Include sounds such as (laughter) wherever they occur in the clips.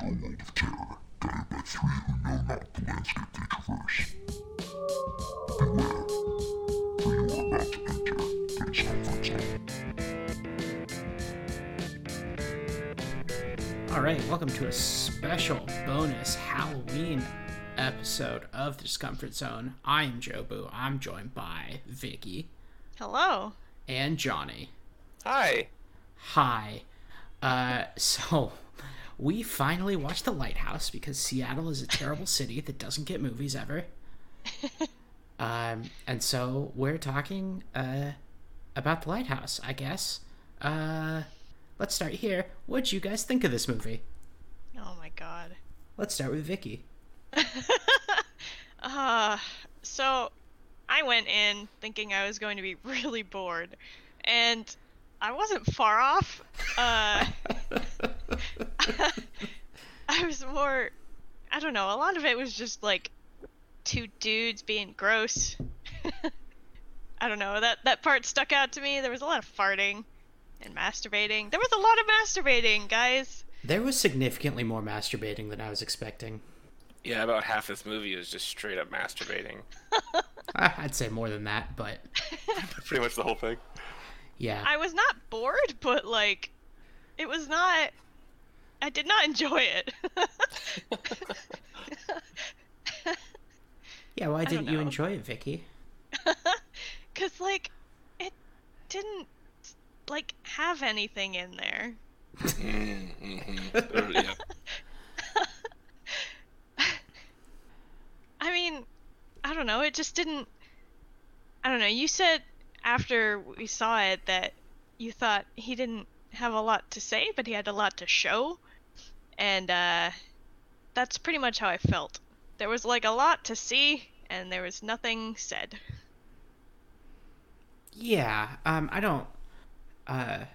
enter a world of terror, guided by three who know not the landscape they traverse. Beware, for you are about to enter the discomfort zone. All right, welcome to a special bonus Halloween episode of the Discomfort Zone. I am Jobu. I'm joined by Vicky Hello. and Johnny. Hi. Hi. Uh, (laughs) so we finally watched The Lighthouse because Seattle is a terrible (laughs) city that doesn't get movies ever. (laughs) Um, and so we're talking uh about The Lighthouse, I guess. Uh, let's start here. What'd you guys think of this movie? Oh my god. Let's start with Vicky. (laughs) Uh, so I went in thinking I was going to be really bored, and I wasn't far off. Uh, (laughs) I was more, I don't know, a lot of it was just like two dudes being gross. (laughs) I don't know, that, that part stuck out to me. There was a lot of farting and masturbating. There was a lot of masturbating, guys. There was significantly more masturbating than I was expecting. Yeah, about half this movie is just straight up masturbating. I- (laughs) I'd say more than that, but Pretty much the whole thing. Yeah. I was not bored, but like, it was not. I did not enjoy it. yeah, why didn't you enjoy it, Vicky? (laughs) Cause like, it didn't like have anything in there. Mm-hmm. yeah. (laughs) I mean, I don't know. It just didn't. I don't know. You said after we saw it that you thought he didn't have a lot to say, but he had a lot to show, and uh, that's pretty much how I felt. There was like a lot to see, and there was nothing said. Yeah, um, I don't. Uh,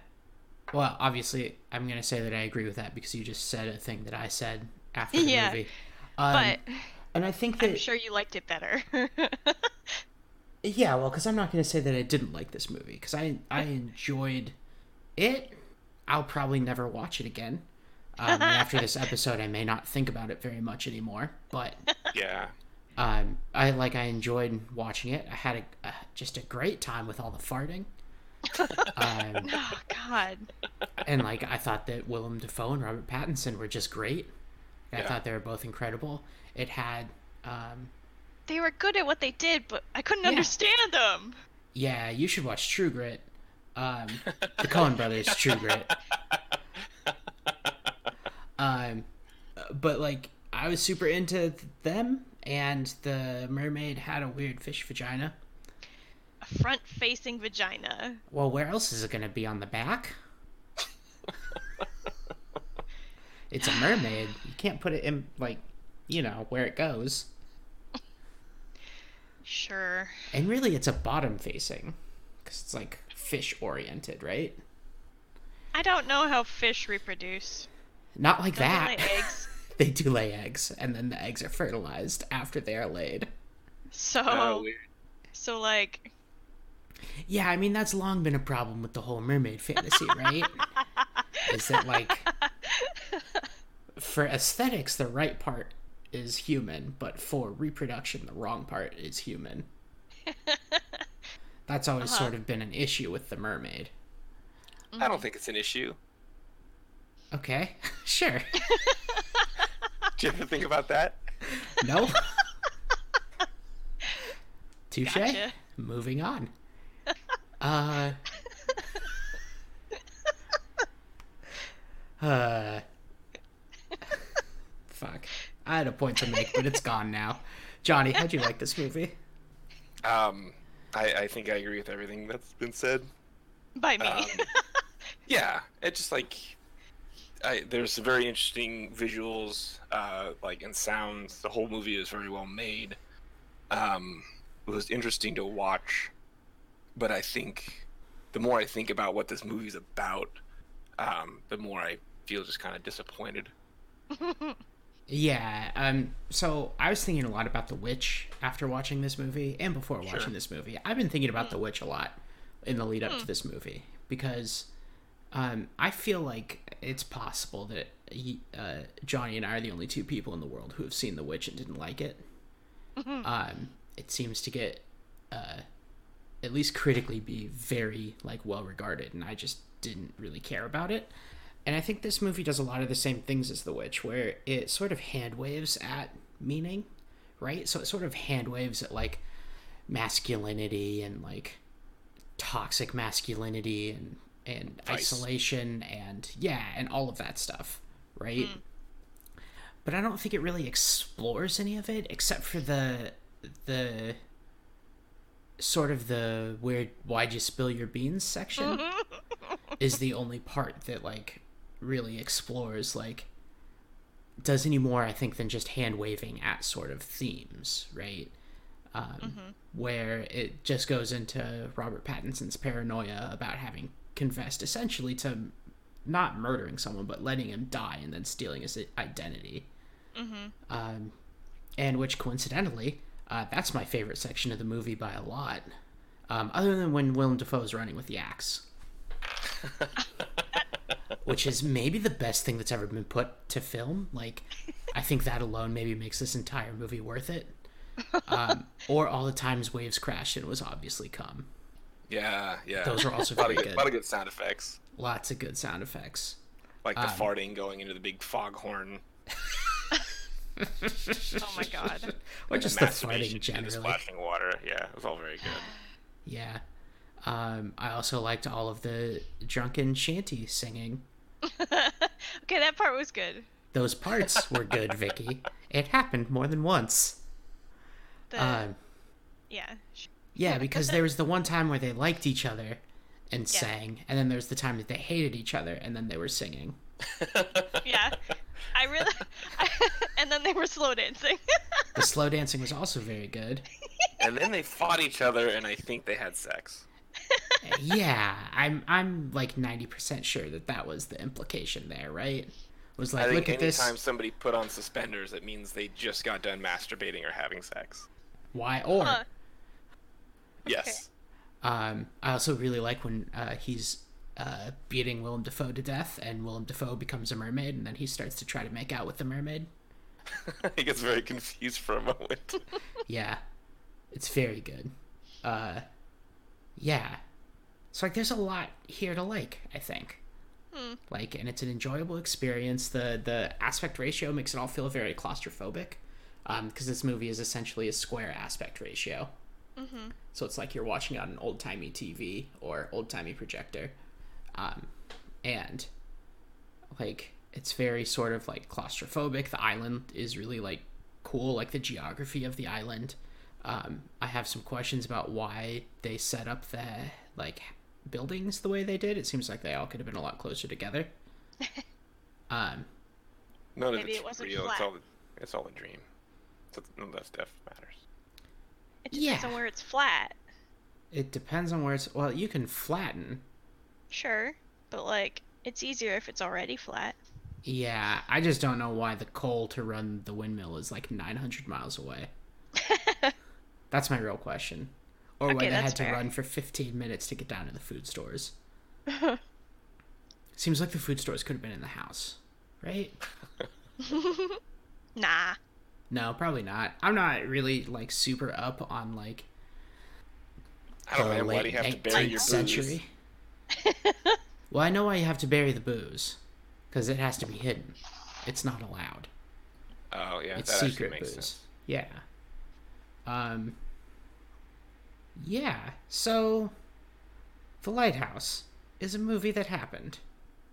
well, obviously, I'm gonna say that I agree with that because you just said a thing that I said after the Yeah, movie. Um, But and I think that I'm sure you liked it better. (laughs) yeah, well, because I'm not gonna say that I didn't like this movie because I I enjoyed it. I'll probably never watch it again. Um, after this (laughs) episode, I may not think about it very much anymore. But Yeah. um, I like I enjoyed watching it. I had a, uh, just a great time with all the farting. um, (laughs) oh God. and like I thought that Willem Dafoe and Robert Pattinson were just great. I Yeah. thought they were both incredible. It had, um, They were good at what they did, but I couldn't Yeah. understand them. yeah, you should watch True Grit. Um, (laughs) the Coen Brothers True Grit. Um, but like I was super into them, and the mermaid had a weird fish vagina. A front-facing vagina. Well, where else is it going to be on the back? (laughs) it's a mermaid. You can't put it in like, you know, where it goes. Sure. And really, it's a bottom facing because it's like fish oriented, right? I don't know how fish reproduce. Not like Don't they that. lay (laughs) eggs? they do lay eggs, and then the eggs are fertilized after they are laid. So, Oh, so like, Yeah, I mean that's long been a problem with the whole mermaid fantasy, right? (laughs) Is that like for aesthetics, the right part is human, but for reproduction, the wrong part is human. (laughs) That's always Uh-huh. sort of been an issue with the mermaid. I don't think it's an issue. Okay, (laughs) sure. (laughs) Do you ever think about that? No. Touche. Gotcha. Moving on. Uh. Uh. Fuck. I had a point to make, but it's gone now. Johnny, how'd you like this movie? Um, I, I think I agree with everything that's been said. by me. Um, (laughs) yeah, it just like I, there's some very interesting visuals, uh, like and sounds. The whole movie is very well made. Um, it was interesting to watch, but I think the more I think about what this movie's about, um, the more I feel just kind of disappointed. (laughs) Yeah, um, so I was thinking a lot about The Witch after watching this movie and before Sure. watching this movie. I've been thinking about The Witch a lot in the lead up to this movie because um, I feel like it's possible that he, uh, Johnny and I are the only two people in the world who have seen The Witch and didn't like it. um, it seems to get, uh, at least critically, be very like well regarded, and I just didn't really care about it. And I think this movie does a lot of the same things as The Witch, where it sort of hand waves at meaning, right? So it sort of hand waves at like masculinity and like toxic masculinity and and Vice. isolation and yeah and all of that stuff right mm. but i don't think it really explores any of it except for the the sort of the weird why'd you spill your beans section (laughs) is the only part that like really explores like does any more i think than just hand waving at sort of themes right um, where it just goes into Robert Pattinson's paranoia about having confessed essentially to not murdering someone but letting him die and then stealing his identity. Um, and which coincidentally, uh, that's my favorite section of the movie by a lot. Um, other than when Willem Dafoe is running with the axe, (laughs) which is maybe the best thing that's ever been put to film. Like, I think that alone maybe makes this entire movie worth it. Um, or all the times waves crashed and it was obviously cum. Yeah, yeah. Those are also a very of good, good. lot of good sound effects, Lots of good sound effects. like the Um, farting going into the big foghorn, Oh my god. (laughs) Or just the masturbation fighting and generally. the splashing water. Yeah, it was all very good. Yeah. Um, I also liked all of the drunken shanty singing. (laughs) okay, that part was good. Those parts (laughs) were good, Vicky. It happened more than once. The Um, yeah. yeah, because there was the one time where they liked each other and Yeah. sang, and then there's the time that they hated each other and then they were singing. (laughs) Yeah. I really and then they were slow dancing. The slow dancing was also very good. and then they fought each other, and I think they had sex. Yeah, I'm I'm like 90% sure that that was the implication there, right? Was I like, think look at this. anytime somebody put on suspenders, it means they just got done masturbating or having sex. Why or Huh. Yes. Um, I also really like when uh, he's uh, beating Willem Dafoe to death, and Willem Dafoe becomes a mermaid, and then he starts to try to make out with the mermaid. (laughs) he gets very confused for a moment. (laughs) Yeah, it's very good. Uh, yeah, so like, there's a lot here to like. I think, like, and it's an enjoyable experience. The the aspect ratio makes it all feel very claustrophobic, um, because this movie is essentially a square aspect ratio. So it's like you're watching on an old timey TV or old timey projector. Um, and like it's very sort of like claustrophobic. The island is really like cool, like the geography of the island. Um, I have some questions about why they set up the like buildings the way they did. It seems like they all could have been a lot closer together. (laughs) um, None of Maybe it's it wasn't real. It's flat. all it's all a dream. So none of that stuff matters. It depends Yeah. on where it's flat. it depends on where it's. Well, you can flatten. Sure. But like it's easier if it's already flat. Yeah, I just don't know why the coal to run the windmill is like 900 miles away. (laughs) That's my real question. Or why they had to fair. run for 15 minutes to get down to the food stores. (laughs) Seems like the food stores could have been in the house, right? (laughs) Nah. No, probably not. I'm not really like super up on like I don't the know. Why do you have to bury your booze? century. (laughs) well, I know why you have to bury the booze because it has to be hidden. It's not allowed. Oh yeah, it's that secret makes booze. sense. Yeah. Um. Yeah. So, The Lighthouse is a movie that happened.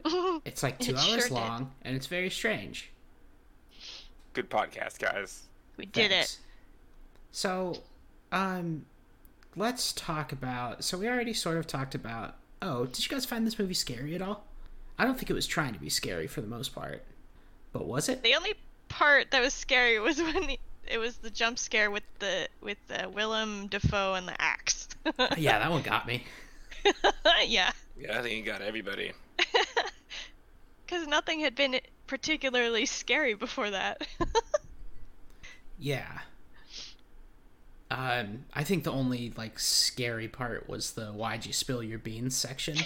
(laughs) It's like two It hours sure did. long, and it's very strange. Good podcast, guys. We did Thanks. So, um, let's talk about. So we already sort of talked about. Oh, did you guys find this movie scary at all? I don't think it was trying to be scary for the most part, but was it? it. The only part that was scary was when he, it was the jump scare with the with the Willem Dafoe and the axe. (laughs) yeah, that one got me. (laughs) yeah. Yeah, I think you got everybody. (laughs) Because nothing had been particularly scary before that. Yeah. Um, I think the only like scary part was the "Why'd you spill your beans?" section.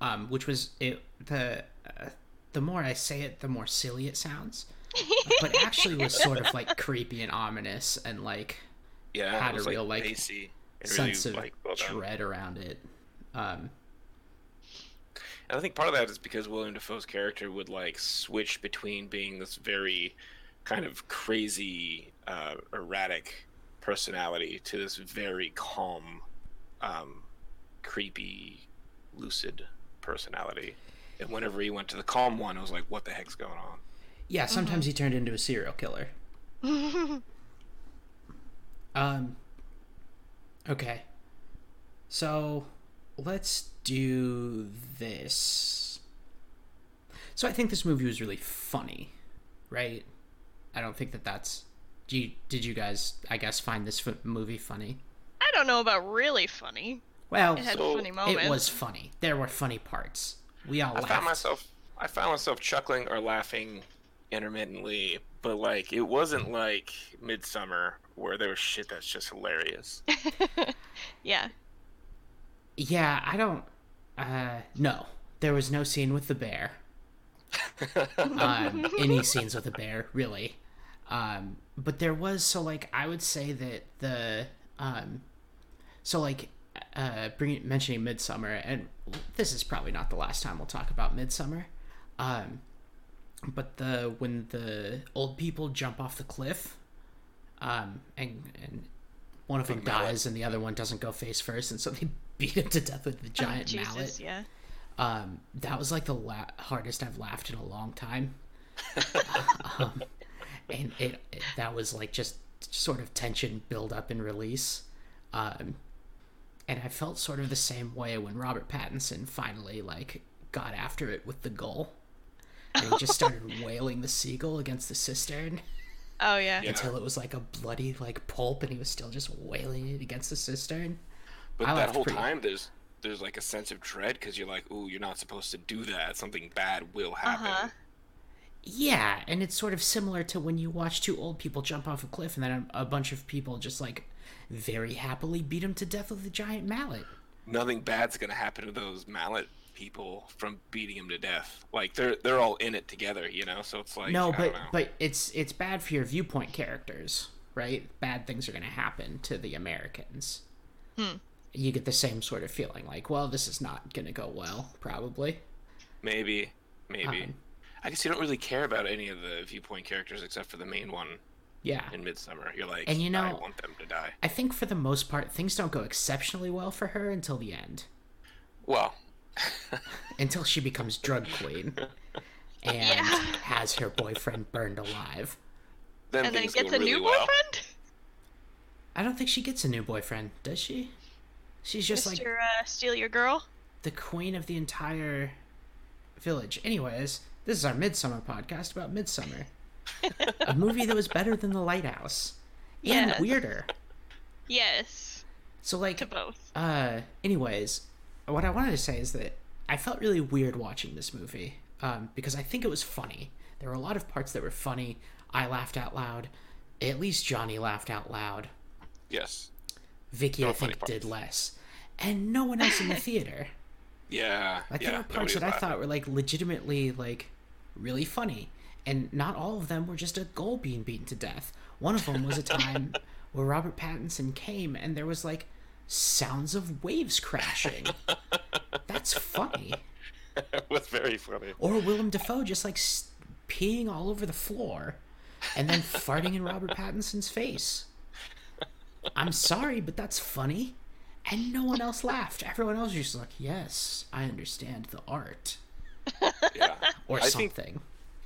Um, which was it the uh, the more I say it, the more silly it sounds. But actually was (laughs) sort of like creepy and ominous and like Yeah, Had it was a real, like, like, and really, sense of like, well dread around it. Um, And I think part of that is because Willem Dafoe's character would like switch between being this very kind of crazy, uh, erratic personality to this very calm, um, creepy, lucid personality. And whenever he went to the calm one, it was like, what the heck's going on? Yeah, sometimes he turned into a serial killer. (laughs) Um. Okay. So, let's do this. So I think this movie was really funny, right? I don't think that that's. Do you, did you guys, I guess, find this f- movie funny? I don't know about really funny. Well, It had So, funny moments. it was funny. There were funny parts. We all I laughed. found myself, I found myself chuckling or laughing intermittently, but like it wasn't like Midsommar where there was shit that's just hilarious. (laughs) Yeah. Yeah, I don't. Uh, no, there was no scene with the bear. (laughs) um, any scenes with a bear, really. Um, but there was so like I would say that the um, so like uh, bringing mentioning Midsommar, and this is probably not the last time we'll talk about Midsommar. Um, but the when the old people jump off the cliff, um, and and one of them Big mallet. dies and the other one doesn't go face first, and so they (laughs) beat him to death with the giant Oh, Jesus, mallet. yeah. Um, that was like the la- hardest I've laughed in a long time. (laughs) um, and it, it that was like just sort of tension build up and release. Um, and I felt sort of the same way when Robert Pattinson finally like got after it with the goal. And he just started wailing the seagull against the cistern (laughs) Oh yeah. Yeah. until it was like a bloody like pulp, and he was still just wailing it against the cistern. But I that whole pretty- time, there's there's like a sense of dread because you're like, ooh, you're not supposed to do that. Something bad will happen. Uh-huh. Yeah, and it's sort of similar to when you watch two old people jump off a cliff and then a, a bunch of people just like very happily beat him to death with a giant mallet. Nothing bad's gonna happen to those mallet people from beating him to death. Like they're they're all in it together, you know. So it's like no, I but don't know. but it's it's bad for your viewpoint characters, right? Bad things are going to happen to the Americans. You get the same sort of feeling like, well, this is not going to go well, probably. maybe maybe. Um, I guess you don't really care about any of the viewpoint characters except for the main one Yeah. in Midsommar. You're like, And you know- I want them to die. I think for the most part things don't go exceptionally well for her until the end. Well, until she becomes drug queen (laughs) and Yeah. has her boyfriend burned alive. then And then gets go a really new well. boyfriend? I don't think she gets a new boyfriend, does she? She's just like uh, Steal Your Girl? the queen of the entire village. Anyways, this is our Midsommar podcast about Midsommar. a (laughs) movie that was better than The Lighthouse. And Yes. weirder. Yes. So like To both. uh anyways what i wanted to say is that i felt really weird watching this movie um, because i think it was funny there were a lot of parts that were funny i laughed out loud at least johnny laughed out loud Yes. vicky There i think did less and no one else in the (laughs) theater Yeah. like yeah. there were parts that i laughing. thought were like legitimately like really funny and not all of them were just a goal being beaten to death one of them was a (laughs) time where robert pattinson came and there was like sounds of waves crashing. (laughs) That's funny. It was very funny. or willem dafoe just like s- peeing all over the floor and then farting in robert pattinson's face. I'm sorry but that's funny. And no one else laughed. Everyone else was just like yes i understand the art. Yeah. or I think something.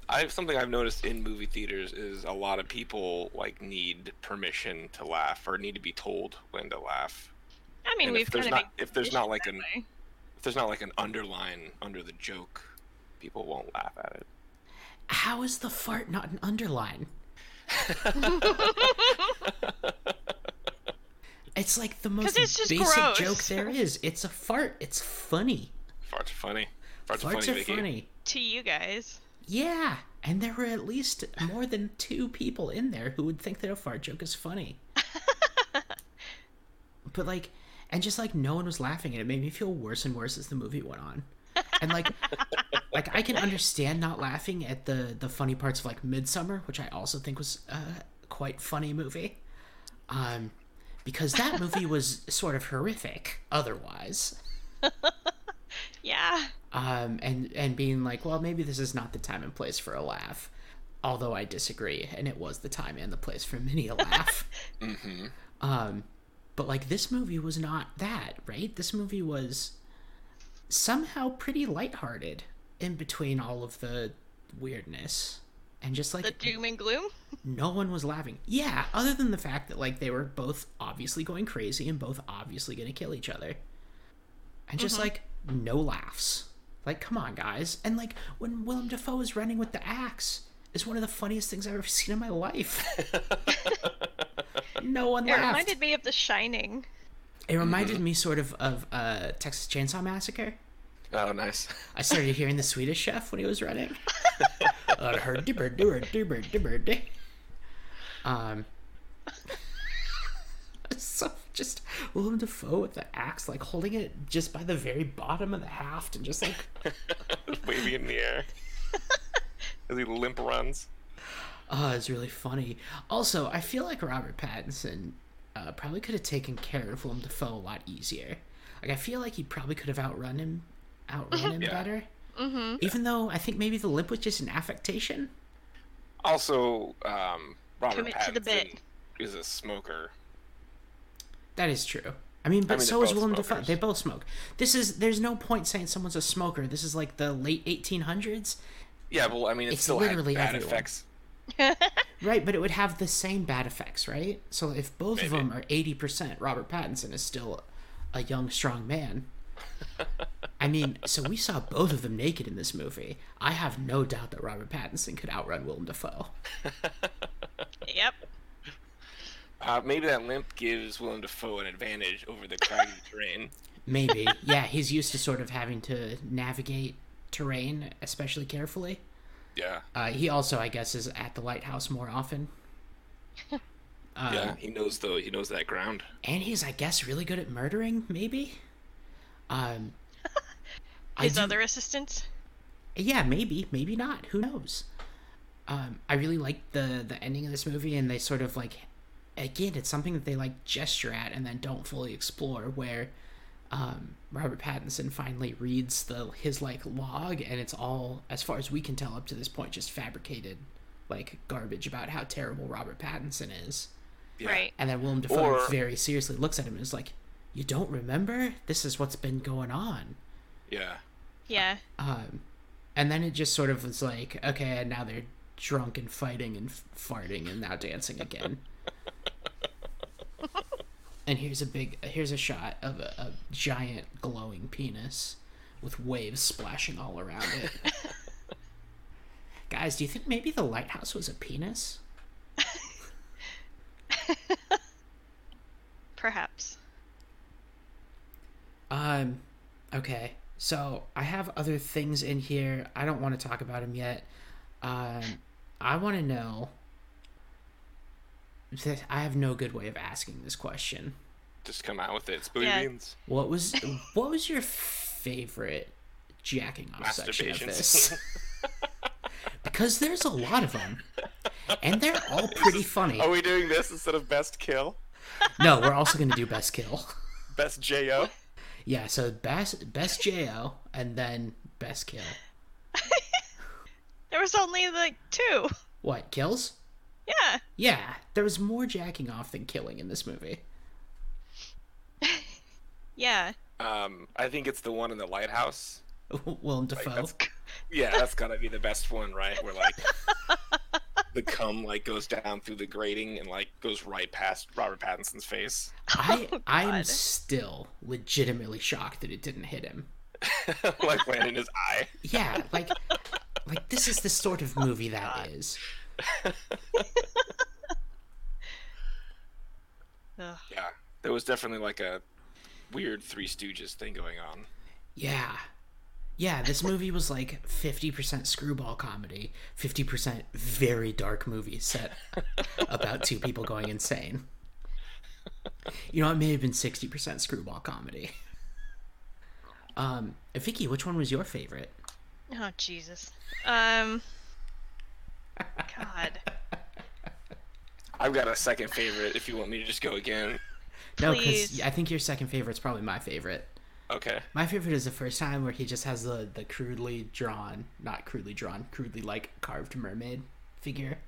I something I've noticed in movie theaters is a lot of people like need permission to laugh or need to be told when to laugh. I mean, And we've if there's kind of not if there's not like an if there's not like an underline under the joke, people won't laugh at it. how is the fart not an underline (laughs) it's like the most it's just basic gross. joke there is it's a fart it's funny Farts are funny. Farts, are funny, are funny to you guys. Yeah, and there were at least more than two people in there who would think that a fart joke is funny. (laughs) but like, and just like no one was laughing, and it made me feel worse and worse as the movie went on. And like, (laughs) like I can understand not laughing at the the funny parts of like Midsommar, which I also think was a quite funny movie. Um, because that movie (laughs) was sort of horrific otherwise. (laughs) Yeah. Um, and and being like, well, maybe this is not the time and place for a laugh. Although I disagree, and it was the time and the place for many a laugh. hmm Um, but like this movie was not that, right? This movie was somehow pretty lighthearted in between all of the weirdness. And just like The doom and gloom. no one was laughing. Yeah, other than the fact that like they were both obviously going crazy and both obviously going to kill each other. And just mm-hmm. like no laughs. Like come on guys. And like when Willem Dafoe is running with the axe is one of the funniest things I've ever seen in my life. (laughs) (laughs) no one It laughed. reminded me of The Shining. It reminded me sort of of uh, Texas Chainsaw Massacre. Oh, nice. I started hearing the Swedish Chef when he was running. (laughs) Uh, her dibber dibber dibber dibber di- Um. (laughs) So just Willem Dafoe with the axe, like holding it just by the very bottom of the haft, and just like (laughs) Waving in the air as he limp runs. Oh, it's really funny. Also, I feel like Robert Pattinson uh, probably could have taken care of Willem Dafoe a lot easier. Like, I feel like he probably could have outrun him, outrun him Yeah. better. Mm-hmm. Even though I think maybe the limp was just an affectation. Also, um, Robert Commit to the bit. Pattinson is a smoker. That is true. I mean, but mean, so is both Willem Dafoe. They both smoke. This is there's no point saying someone's a smoker. This is like the late 1800s, Yeah, well, I mean, it It's still literally had bad everyone. effects. (laughs) right? But it would have the same bad effects, right? So if both of them are 80%, Robert Pattinson is still a young, strong man. (laughs) I mean, so we saw both of them naked in this movie. I have no doubt that Robert Pattinson could outrun Willem Dafoe. (laughs) Yep. Uh, maybe that limp gives Willem Dafoe an advantage over the craggy terrain. Maybe. yeah, he's used to sort of having to navigate terrain, especially carefully. Yeah, Uh, he also, I guess, is at the lighthouse more often. (laughs) Uh, yeah, he knows though. He knows that ground. And he's, I guess, really good at murdering, maybe? Um, (laughs) I His do- other assistants. yeah maybe maybe not who knows um i really like the the ending of this movie and they sort of like again it's something that they like gesture at and then don't fully explore where um robert pattinson finally reads the his like log and it's all as far as we can tell up to this point just fabricated like garbage about how terrible robert pattinson is Yeah. Right. and then willem dafoe Or- very seriously looks at him and is like you don't remember this is what's been going on Yeah, Yeah. um, and then it just sort of was like, okay, and now they're drunk and fighting and f- farting and now dancing again. (laughs) and here's a big, here's a shot of a, a giant glowing penis with waves splashing all around it. (laughs) Guys, do you think maybe the lighthouse was a penis? Perhaps. Um, okay. So I have other things in here. I don't want to talk about them yet. Um, I want to know. That- I have no good way of asking this question. just come out with it. Spooky Yeah. beans. What was what was your favorite jacking off section of this? (laughs) because there's a lot of them, and they're all pretty funny. Are we doing this instead of best kill? No, we're also gonna do best kill. Best Jo? (laughs) Yeah, so best best Jo, and then best kill. (laughs) There was only like two. What kills? Yeah. Yeah, there was more jacking off than killing in this movie. (laughs) Yeah. Um, I think it's the one in the lighthouse. (laughs) Willem Dafoe. that's- Yeah, that's gotta be the best one, right? Where like (laughs) the cum like goes down through the grating and like goes right past Robert Pattinson's face. I Oh, I'm still legitimately shocked that it didn't hit him. like land in his eye. Yeah, like like this is the sort of movie that is. Ugh. (laughs) Yeah. There was definitely like a weird Three Stooges thing going on. Yeah. Yeah, this movie was like 50% screwball comedy, 50% very dark movie set about two people going insane. You know, it may have been 60% screwball comedy. Um, Vicky, which one was your favorite? Oh Jesus. Um. God. I've got a second favorite. If you want me to just go again. No, because I think your second favorite's probably my favorite. Okay. My favorite is the first time where he just has the the crudely drawn, not crudely drawn, crudely like carved mermaid figure,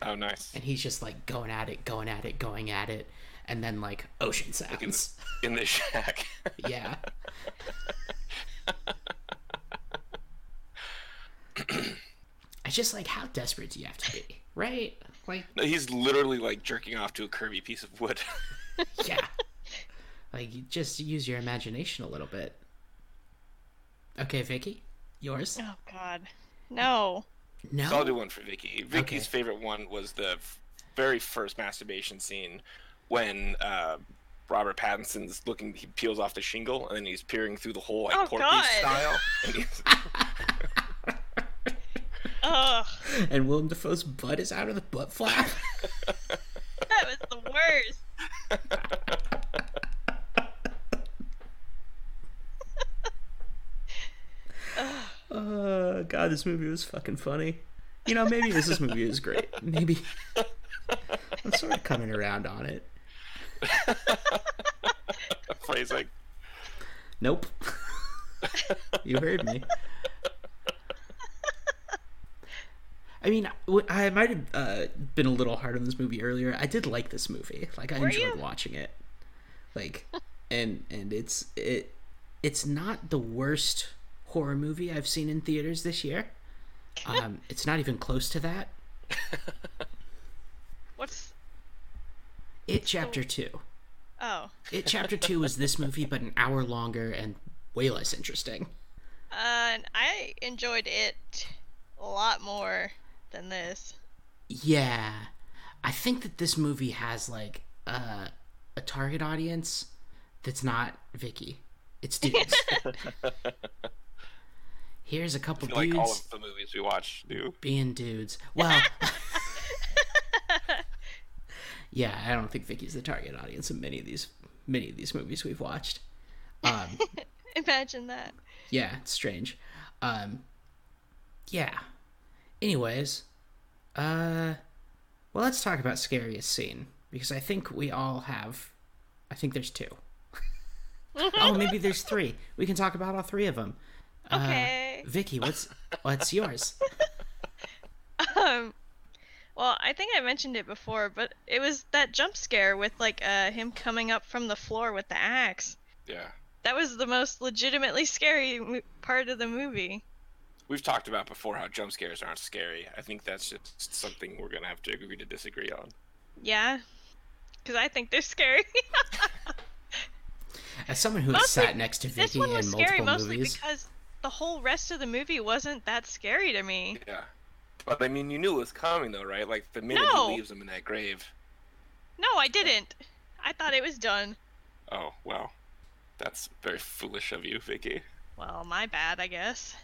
Oh, nice. and he's just like going at it, going at it, going at it, and then like ocean in, sounds. (laughs) in the shack. yeah. (laughs) (clears throat) It's just like how desperate do you have to be, right? Like no, he's literally like jerking off to a curvy piece of wood. (laughs) yeah, like just use your imagination a little bit. Okay, Vicky, yours? Oh God. No. No. So I'll do one for Vicky. Vicky's Okay. favorite one was the f- very first masturbation scene when uh, Robert Pattinson's looking. He peels off the shingle and then he's peering through the hole like Oh, Porky God. style. (laughs) And he's, Ugh. And Willem Dafoe's butt is out of the butt flap. (laughs) That was the worst. Oh (laughs) god, this movie was fucking funny. You know, maybe this movie is great. Maybe I'm sort of coming around on it. (laughs) phrasing. Nope. you heard me. I mean, I might have uh, been a little hard on this movie earlier. I did like this movie. Like I Were enjoyed you? watching it. Like, and and it's it it's not the worst horror movie I've seen in theaters this year. Um, (laughs) it's not even close to that. What's? It Chapter Two. Oh. It Chapter Two was this movie, but an hour longer and way less interesting. Uh, I enjoyed it a lot more than this. Yeah, I think that this movie has like uh, a target audience that's not Vicky. It's dudes. (laughs) Here's a couple I feel like dudes all of the movies we watch do. being dudes. Well, (laughs) yeah, I don't think Vicky's the target audience of many of these many of these movies we've watched. Um, (laughs) Imagine that. yeah, it's strange. Um, yeah. Anyways, uh, well, let's talk about scariest scene because I think we all have. I think there's two. (laughs) oh, maybe there's three. We can talk about all three of them. Okay. Uh, Vicky, what's what's yours? (laughs) Um. Well, I think I mentioned it before, but it was that jump scare with like uh him coming up from the floor with the axe. Yeah. That was the most legitimately scary mo- part of the movie. We've talked about before how jump scares aren't scary. I think that's just something we're gonna have to agree to disagree on. Yeah. Because I think they're scary. (laughs) As someone who has Mostly, sat next to Vicky this Vicky one in was scary mostly movies, because the whole rest of the movie wasn't that scary to me. Yeah. But I mean, you knew it was coming though, right? Like the minute No. he leaves him in that grave. No, I didn't. I thought it was done. Oh well, that's very foolish of you, Vicky. Well, my bad, I guess.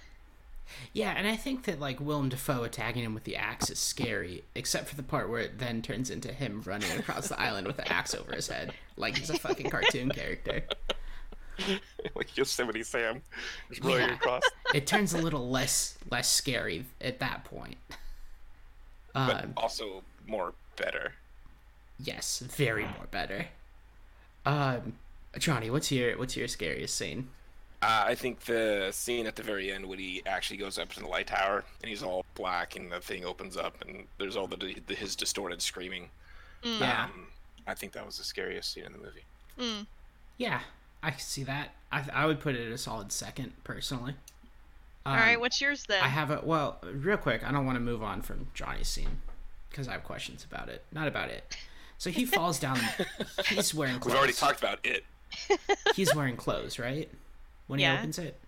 Yeah, and I think that like Willem Dafoe attacking him with the axe is scary, except for the part where it then turns into him running across the island with the axe over his head, like he's a fucking cartoon character. (laughs) like Yosemite Sam, just running Yeah. across. It turns a little less less scary at that point. But Um, also more better. yes, very more better. Um, Johnny, what's your what's your scariest scene? Uh, I think the scene at the very end when he actually goes up to the light tower and he's all black and the thing opens up and there's all the, the his distorted screaming. Yeah, Um, I think that was the scariest scene in the movie. Mm. yeah, I can see that. I I would put it at a solid second personally. Um, All right, what's yours then? I have a well, real quick. I don't want to move on from Johnny's scene because I have questions about it, not about it. So he (laughs) falls down. He's wearing clothes. We've already talked about it. He's wearing clothes, right? When he opens it.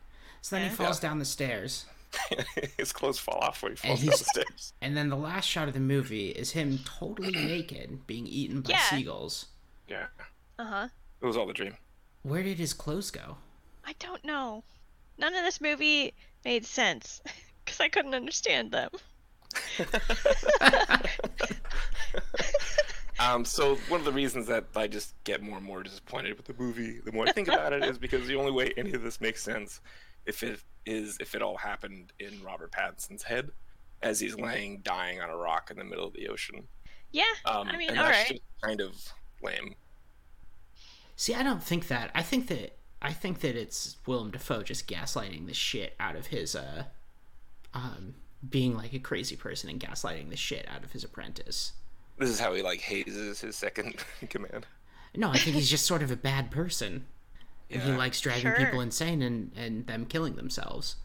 So then Yeah. he falls down the stairs, (laughs) his clothes fall off when he falls down the stairs. and then the last shot of the movie is him totally (clears throat) naked, being eaten by Yeah. seagulls. Yeah, Uh huh. it was all a dream. Where did his clothes go? I don't know. None of this movie made sense (laughs) because I couldn't understand them. (laughs) Um, so one of the reasons that I just get more and more disappointed with the movie, the more I think about it, is because the only way any of this makes sense if it is if it all happened in Robert Pattinson's head as he's laying dying on a rock in the middle of the ocean. Yeah, Um, I mean, and all that's right. just kind of lame. See, I don't think that. I think that I think that it's Willem Dafoe just gaslighting the shit out of his uh um being like a crazy person and gaslighting the shit out of his apprentice. This is how he like hazes his second (laughs) command. No, I think he's just sort of a bad person. And he likes driving Sure. people insane and, and them killing themselves.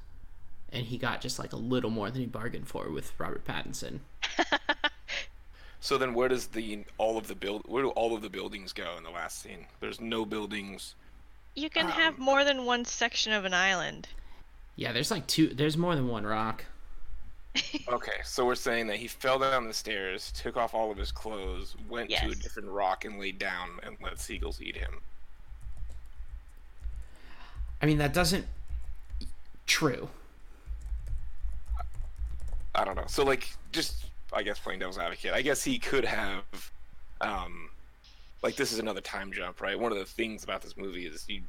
And he got just like a little more than he bargained for with Robert Pattinson. (laughs) So then, where does the all of the build? Where do all of the buildings go in the last scene? There's no buildings. You can have Um, more than one section of an island. Yeah, there's like two there's more than one rock. Okay, so we're saying that he fell down the stairs, took off all of his clothes, went to a different rock, and laid down and let seagulls eat him. I mean that doesn't true. I don't know. So like, just I guess playing devil's advocate. I guess he could have, um, like this is another time jump, right? One of the things about this movie is you,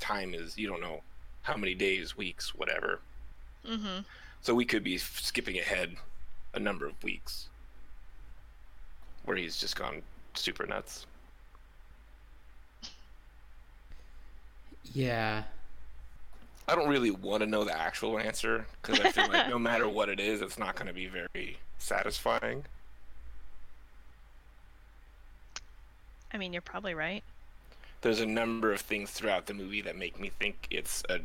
time is you don't know how many days, weeks, whatever. Mm-hmm. So we could be skipping ahead a number of weeks, where he's just gone super nuts. Yeah. I don't really want to know the actual answer because I feel like no matter what it is, it's not going to be very satisfying. I mean, you're probably right. there's a number of things throughout the movie that make me think it's a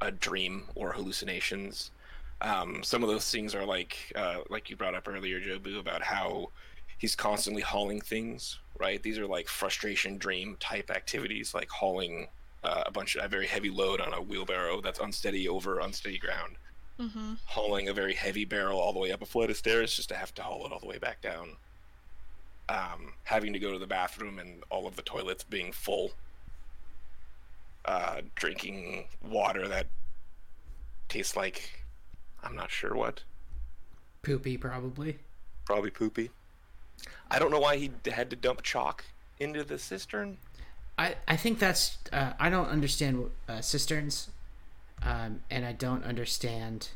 a dream or hallucinations. Um, some of those things are like uh, like you brought up earlier, Jobu, about how he's constantly hauling things. Right? These are like frustration dream type activities, like hauling uh, a bunch of a very heavy load on a wheelbarrow that's unsteady over unsteady ground, Mm-hmm. hauling a very heavy barrel all the way up a flight of stairs just to have to haul it all the way back down. Um, having to go to the bathroom and all of the toilets being full. Uh, drinking water that tastes like I'm not sure what. Poopy probably. Probably poopy. I don't know why he had to dump chalk into the cistern. I, I think that's uh, I don't understand uh, cisterns, um, and I don't understand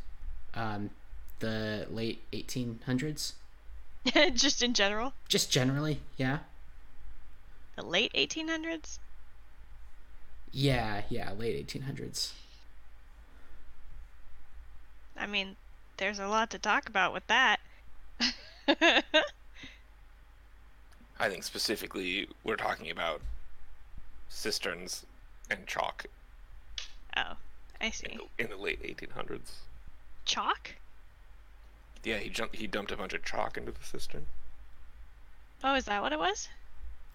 um, the late 1800s. (laughs) Just in general, Just generally, yeah, the late 1800s. yeah, yeah, late 1800s. I mean, there's a lot to talk about with that. (laughs) I think specifically we're talking about cisterns and chalk oh, I in see. the, in the late 1800s. Chalk? Yeah, he jumped. He dumped a bunch of chalk into the cistern. Oh, is that what it was?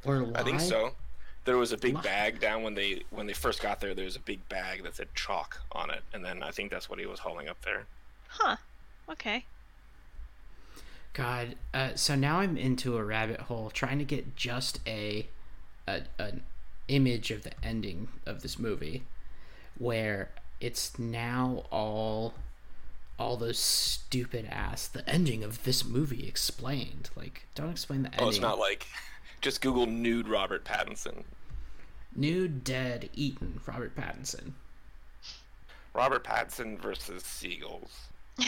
Or lye? I think so. There was a big bag down when they when they first got there. There was a big bag that said chalk on it, and then I think that's what he was hauling up there. Huh. Okay. God, uh, so now I'm into a rabbit hole trying to get just a, a an image of the ending of this movie, where it's now all all those stupid ass the ending of this movie explained. Like, don't explain the ending. Oh, it's not like just Google nude Robert Pattinson. Nude, dead, eaten. Robert Pattinson. Robert Pattinson versus seagulls. (laughs)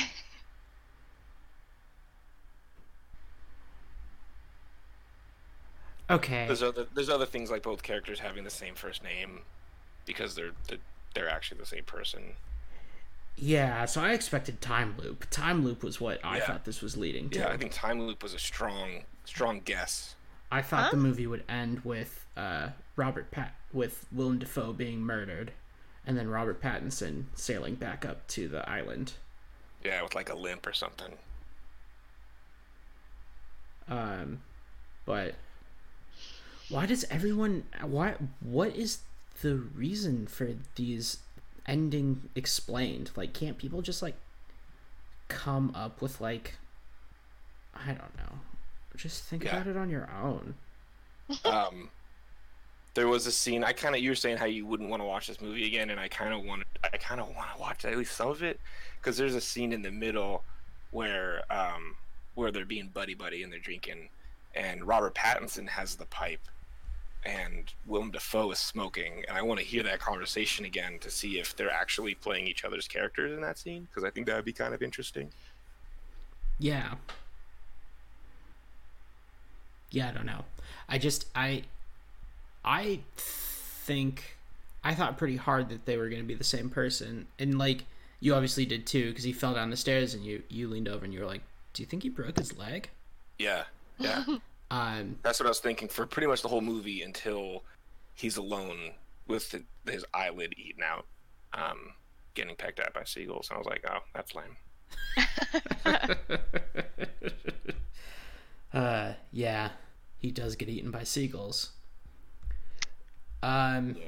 Okay. There's other there's other things like both characters having the same first name because they're they're, they're actually the same person. Yeah, so I expected time loop. Time loop was what I Yeah. thought this was leading to. Yeah, I think Time Loop was a strong strong guess. I thought Huh? the movie would end with uh, Robert Pat with Willem Dafoe being murdered, and then Robert Pattinson sailing back up to the island. Yeah, with like a limp or something. Um, but why does everyone? Why? What is the reason for these ending explained? Like, can't people just like come up with like I don't know. Just think Yeah. about it on your own. um, there was a scene. I kind of you were saying how you wouldn't want to watch this movie again, and I kind of want. I kind of want to watch at least some of it because there's a scene in the middle where um where they're being buddy buddy and they're drinking, and Robert Pattinson has the pipe, and Willem Dafoe is smoking, and I want to hear that conversation again to see if they're actually playing each other's characters in that scene because I think that would be kind of interesting. Yeah. Yeah, I don't know. I just I I think I thought pretty hard that they were going to be the same person. And like you obviously did too cuz he fell down the stairs and you you leaned over and you were like, "Do you think he broke his leg?" Yeah, yeah. (laughs) Um That's what I was thinking for pretty much the whole movie until he's alone with the, his eyelid eaten out, um, getting pecked at by seagulls. And I was like, oh, that's lame. (laughs) uh yeah, he does get eaten by seagulls. Um Yeah.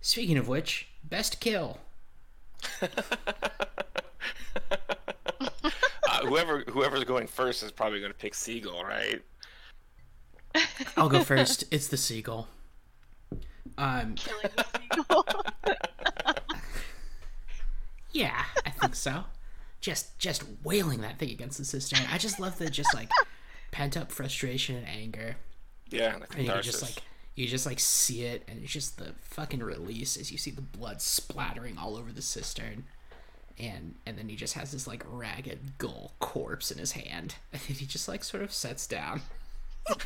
speaking of which, best kill. (laughs) Uh, whoever whoever's going first is probably going to pick seagull, right? (laughs) I'll go first. it's the seagull. Um Killing the (laughs) seagull. Yeah, I think so. Just just wailing that thing against the cistern. I just love the just like pent up frustration and anger. Yeah, the And you can just like you just like see it and it's just the fucking release as you see the blood splattering all over the cistern. And and then he just has this like ragged gull corpse in his hand. (laughs) And then he just like sort of sets down. (laughs)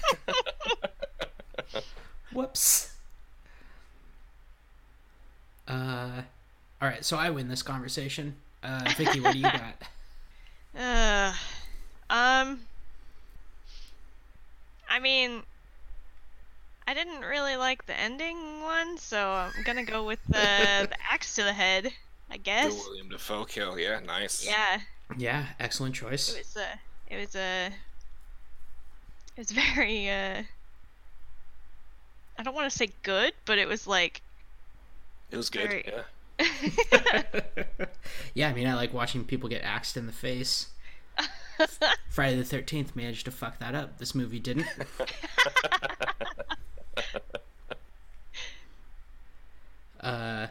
Whoops. Uh Alright, so I win this conversation. Uh Vicky, what do you got? (laughs) Uh, um, I mean, I didn't really like the ending one, so I'm gonna go with the, (laughs) the axe to the head, I the guess. Willem Dafoe kill. Yeah, nice. Yeah, Yeah, excellent choice. it was a, it was a, it was (laughs) very, uh, I don't want to say good, but it was like, it was good. Very- Yeah. (laughs) yeah, I mean, I like watching people get axed in the face. Friday the Thirteenth managed to fuck that up. This movie didn't. uh,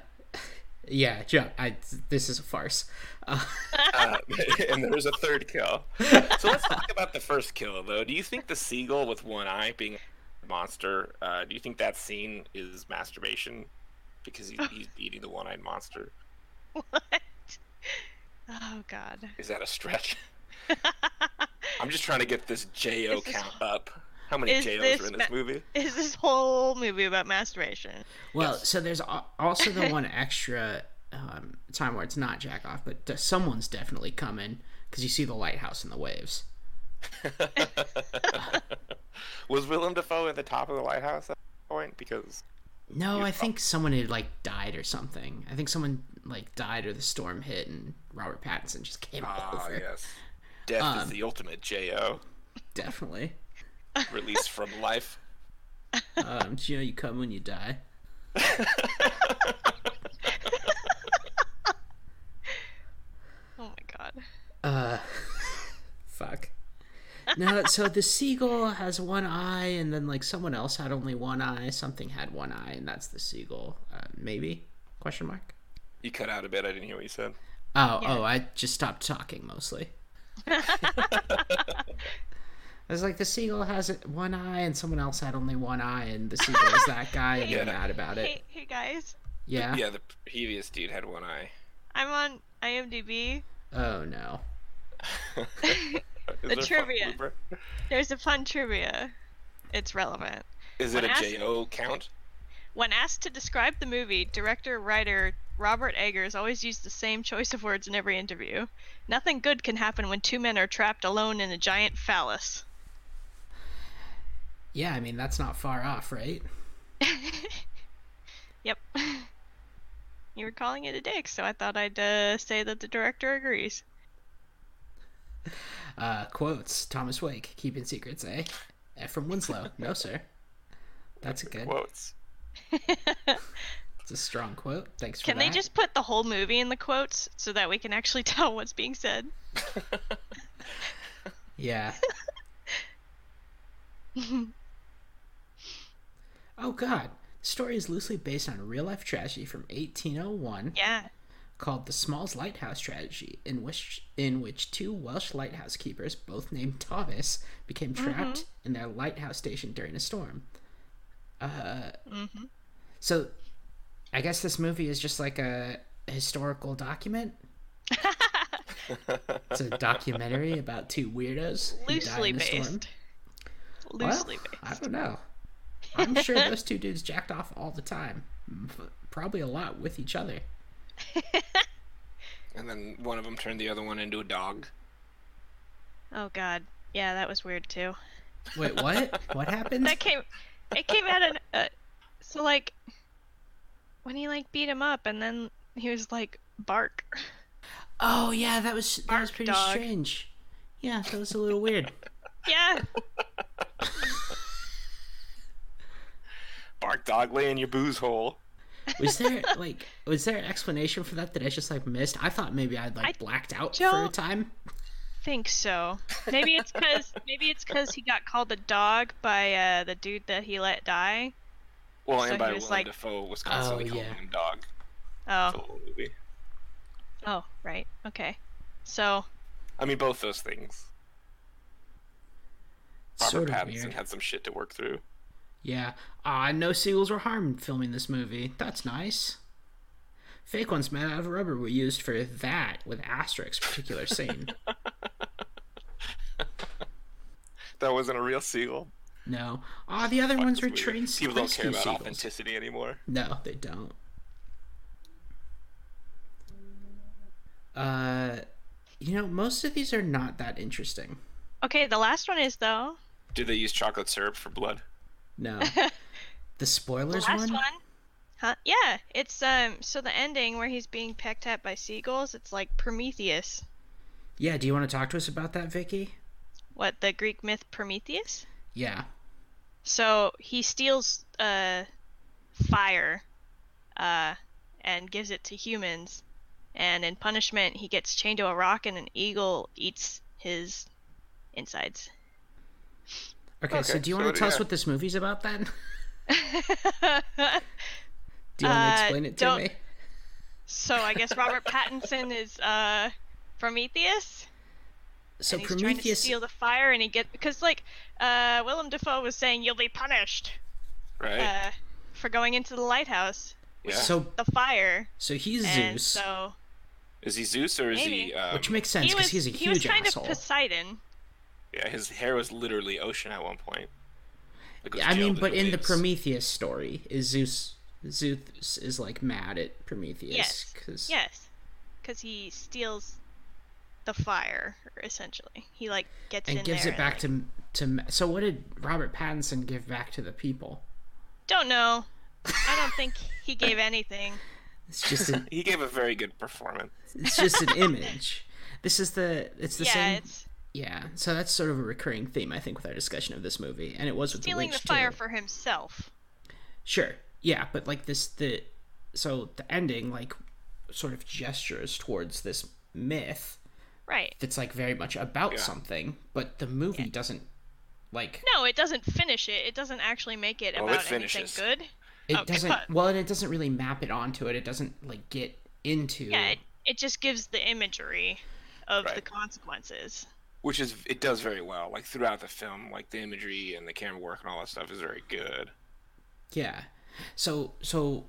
yeah, Joe. I this is a farce. Uh, (laughs) Uh, (laughs) and there's a third kill. So let's talk (laughs) about the first kill, though. Do you think the seagull with one eye being a monster? Uh, do you think that scene is masturbation because he, he's beating the one-eyed monster? what? Oh God. Is that a stretch? I'm just trying to get this Jo this- count up. How many is JOs are in this ma- movie? Is this whole movie about masturbation? well, Yes. so there's al- also the (laughs) one extra um, time where it's not jack off, but d- someone's definitely coming because you see the lighthouse in the waves. (laughs) (laughs) Was Willem Dafoe at the top of the lighthouse at that point? Because No, I think someone had like died or something. I think someone like died or the storm hit and Robert Pattinson just came ah over. yes, death Um, is the ultimate Jo. Definitely. Released from life. Um, do you know you come when you die? (laughs) Oh my God. Uh, (laughs) fuck. No, so the seagull has one eye, and then like someone else had only one eye. Something had one eye, and that's the seagull. Uh, maybe? Question mark. You cut out a bit. I didn't hear what you said. Oh, Yeah. oh, I just stopped talking mostly. (laughs) I was like, the seagull has one eye, and someone else had only one eye, and the seagull is that guy, and they're (laughs) Yeah. mad about it. Hey, hey guys. Yeah. Yeah, the previous dude had one eye. I'm on IMDb. Oh no. (laughs) The there a trivia. There's a fun trivia. It's relevant. Is it When a asked- Jo count? When asked to describe the movie, director writer Robert Eggers always used the same choice of words in every interview. Nothing good can happen when two men are trapped alone in a giant phallus. Yeah, I mean that's not far off, right? (laughs) Yep. (laughs) You were calling it a dick, so I thought I'd uh, say that the director agrees. (laughs) Uh, quotes: Thomas Wake, keeping secrets, eh? From Winslow, no sir. That's a good. Quotes. It's a strong quote. Thanks for Can that. they just put the whole movie in the quotes so that we can actually tell what's being said? Yeah. Oh God. The story is loosely based on a real life tragedy from 1801 Yeah. called the Smalls Lighthouse Tragedy, in which in which two Welsh lighthouse keepers, both named Thomas, became trapped in their lighthouse station during a storm. Uh, hmm so, I guess this movie is just like a historical document. (laughs) It's a documentary about two weirdos Loosely in a storm. based. Well, Loosely I don't know. I'm sure those two dudes jacked off all the time. Probably a lot with each other. (laughs) and then one of them turned the other one into a dog. Oh god. Yeah, that was weird too. Wait, what? what happened? That came. It came out of. Uh, so like, when he like beat him up, and then he was like bark. Oh yeah, that was that was pretty dog. strange. Yeah, that was a little weird. (laughs) Yeah. Bark dog lay in your booze hole. Was there like was there an explanation for that that I just like missed? I thought maybe I'd like I blacked out for a time. think so. Maybe it's because maybe it's because he got called a dog by uh, the dude that he let die. Well, So and by he was Willem like- Dafoe was constantly Oh, calling yeah. him dog Oh, movie. oh, right, okay. So I mean, both those things. Robert Sort of Pattinson weird. had some shit to work through. Yeah. Ah, no seagulls were harmed filming this movie. That's nice. Fake ones made out of rubber were used for that with asterisk particular scene. (laughs) That wasn't a real seagull. No. Ah, the other Fuck ones were movie. trained People don't rescue care about seagulls. authenticity anymore. No, they don't. Uh, you know, most of these are not that interesting. okay, the last one is though. Did they use chocolate syrup for blood? No. (laughs) The The spoilers last one? one. Huh? Yeah, it's um. So the ending where he's being pecked at by seagulls, it's like Prometheus. Yeah, do you want to talk to us about that, Vicky? What the Greek myth Prometheus? Yeah. So he steals uh fire, uh, and gives it to humans, and in punishment he gets chained to a rock and an eagle eats his insides. Okay, so do you so want to tell us what this movie's about then? (laughs) Do you want to Uh, explain it to don't- me? So I guess Robert Pattinson is uh Prometheus. So and he's trying to Prometheus steal the fire, and he get because like uh Willem Dafoe was saying you'll be punished Right? uh for going into the lighthouse, yeah. So the fire, so he's and Zeus, so is he Zeus or is he? Maybe. Um, which makes sense because was he's a he was huge kind asshole. of Poseidon. Yeah, his hair was literally ocean at one point. Like, it I mean, but in the. Prometheus story, is Zeus Zeus is like mad at Prometheus Yes. because Yes, because he steals the fire essentially. He like gets and in gives there it back and, to to. So what did Robert Pattinson give back to the people? Don't know. I don't think he gave anything. It's just an, (laughs) He gave a very good performance. it's just an image. This is the it's the yeah, same it's yeah. So that's sort of a recurring theme I think with our discussion of this movie, and it was with stealing the the fire too. for himself. Sure. Yeah, but like this the so the ending like sort of gestures towards this myth Right. that's like very much about Yeah. something, but the movie doesn't like No, it doesn't finish it. It doesn't actually make it Oh, it about anything good. it oh, doesn't God. well and it doesn't really map it onto it. It doesn't like get into Yeah, it, it just gives the imagery of the consequences. Which is it does very well. Like throughout the film, like the imagery and the camera work and all that stuff is very good. Yeah. So so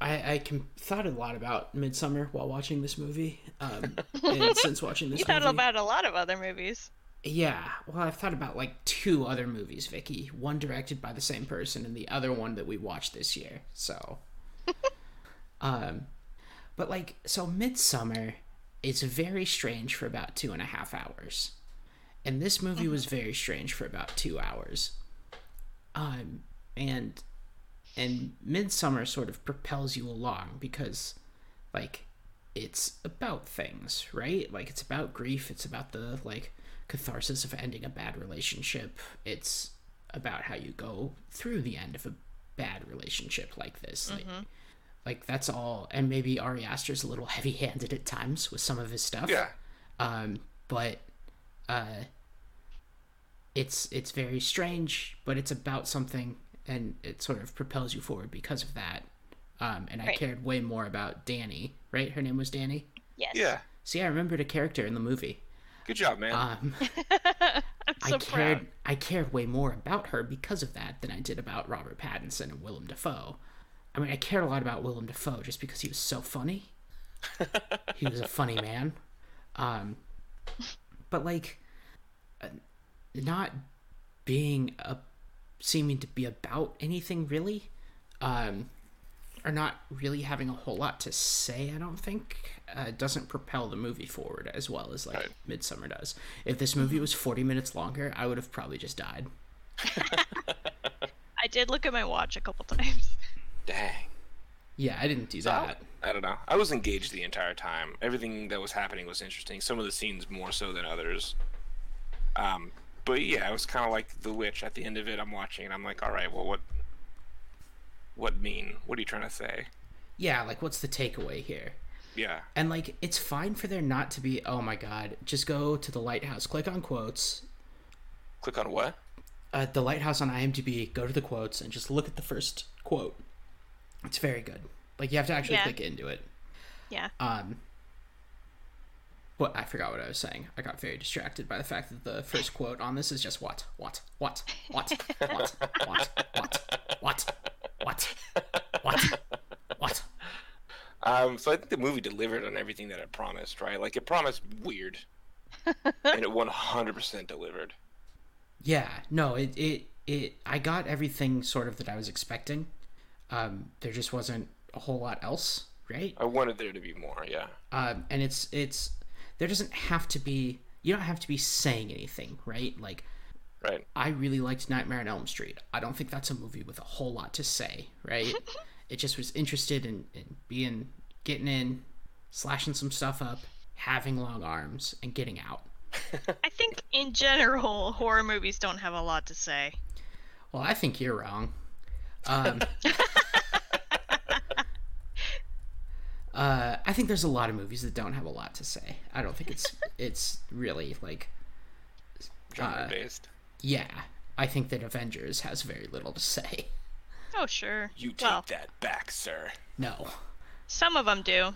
I I can, thought a lot about Midsommar while watching this movie. Um and (laughs) since watching this You thought about a lot of other movies. Yeah, well, I've thought about like two other movies, Vicky. One directed by the same person, and the other one that we watched this year. So, (laughs) um, but like, so Midsommar is very strange for about two and a half hours, and this movie was very strange for about two hours. Um, and and Midsommar sort of propels you along because, like, it's about things, right? Like it's about grief, it's about the like catharsis of ending a bad relationship. It's about how you go through the end of a bad relationship like this. Like, like that's all and maybe Ari Aster's a little heavy-handed at times with some of his stuff. Yeah. Um but uh it's it's very strange, but it's about something and it sort of propels you forward because of that. Um, and I cared way more about Danny, right? Her name was Danny. Yes. Yeah. See, I remembered a character in the movie. Good job, man. Um, (laughs) (laughs) I'm So I cared proud. I cared way more about her because of that than I did about Robert Pattinson and Willem Dafoe. I mean, I cared a lot about Willem Dafoe just because he was so funny. (laughs) he was a funny man. Um, but like, uh, not being a seeming to be about anything really, um, or not really having a whole lot to say. I don't think uh, doesn't propel the movie forward as well as like Right. Midsommar does. If this movie was forty minutes longer, I would have probably just died. (laughs) I did look at my watch a couple times. Dang. Yeah, I didn't do So, that. I don't know. I was engaged the entire time. Everything that was happening was interesting. Some of the scenes more so than others. Um, but yeah, it was kind of like The Witch. At the end of it, I'm watching and I'm like, all right, well, what, what mean? What are you trying to say? Yeah, like what's the takeaway here? Yeah. And like it's fine for there not to be oh my god, just go to the lighthouse, click on quotes. Click on what? Uh, the lighthouse on IMDb, go to the quotes and just look at the first quote. It's very good. Like you have to actually Yeah. click into it. Yeah. Um what I forgot what I was saying. I got very distracted by the fact that the first quote on this is just what, what, what, what, what, what, what, what, what, what, what. Um, so I think the movie delivered on everything that it promised, right? Like it promised weird, and it 100% delivered. Yeah, no, it it it I got everything sort of that I was expecting. Um there just wasn't a whole lot else, right? I wanted there to be more. Yeah. Um and it's it's there doesn't have to be you don't have to be saying anything, right? Like Right. I really liked Nightmare on Elm Street. I don't think that's a movie with a whole lot to say, right? (laughs) it just was interested in, in being getting in, slashing some stuff up, having long arms, and getting out. (laughs) I think in general, horror movies don't have a lot to say. Well, I think you're wrong. Um, (laughs) uh, I think there's a lot of movies that don't have a lot to say. I don't think it's (laughs) it's really like Genre based. yeah. I think that Avengers has very little to say. (laughs) Oh, sure. You take well, that back, sir. No, some of them do.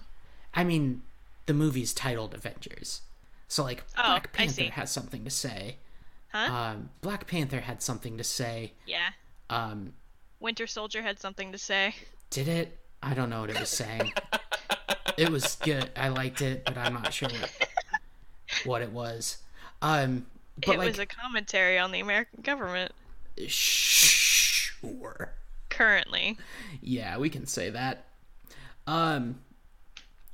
I mean the movie's titled Avengers, so like Oh, Black Panther has something to say. Huh? Um, Black Panther had something to say. yeah. Um, Winter Soldier had something to say. Did it? I don't know what it was saying. it was good. I liked it, but I'm not sure what, what it was. Um, but it like, was a commentary on the American government sure. currently. Yeah, we can say that. Um,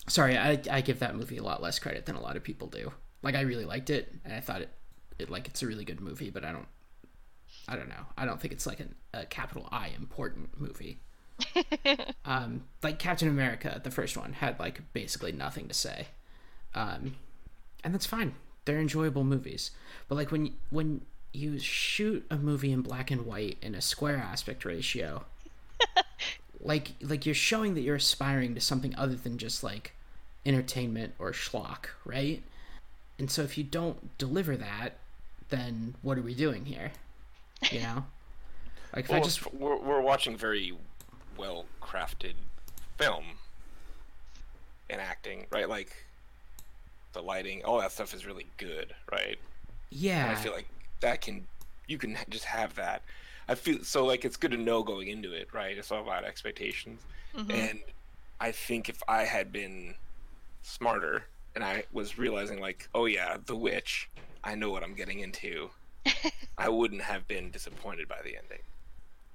sorry, I I give that movie a lot less credit than a lot of people do. Like, I really liked it, and I thought it, it like it's a really good movie, but I don't, I don't know. I don't think it's like an, a capital I important movie. (laughs) um, like Captain America, the first one had like basically nothing to say, um, and that's fine. They're enjoyable movies. But like when when you shoot a movie in black and white in a square aspect ratio, (laughs) like like you're showing that you're aspiring to something other than just like entertainment or schlock, right? And so if you don't deliver that, then what are we doing here? You know? (laughs) Like if I just we're, we're watching very well crafted film and acting, right? Like the lighting, all that stuff is really good, right? yeah, And I feel like that can you can just have that. I feel so like it's good to know going into it, right? It's all about expectations. Mm-hmm. And I think if I had been smarter and I was realizing like, oh yeah, the witch, I know what I'm getting into. (laughs) I wouldn't have been disappointed by the ending.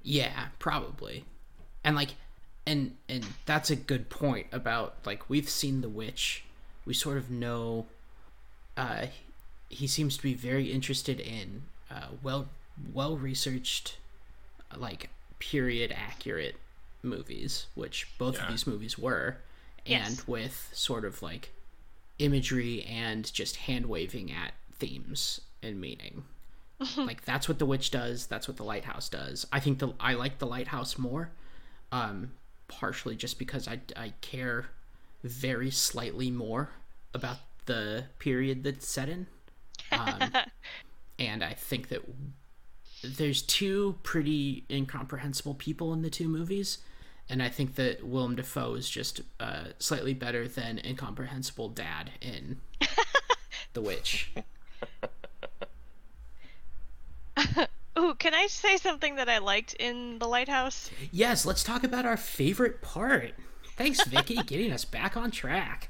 Yeah, probably. And like and and that's a good point about like we've seen the witch. We sort of know uh he seems to be very interested in uh well well researched like period accurate movies, which both of these movies were and Yes. with sort of like imagery and just hand waving at themes and meaning (laughs) like that's what the witch does that's what the lighthouse does i think the i like the lighthouse more um partially just because i i care very slightly more about the period that's set in. Um, (laughs) and i think that there's two pretty incomprehensible people in the two movies and i think that willem dafoe is just uh, slightly better than incomprehensible dad in (laughs) the witch can I say something that I liked in the lighthouse? Yes, let's talk about our favorite part. Thanks, Vicky, (laughs) getting us back on track.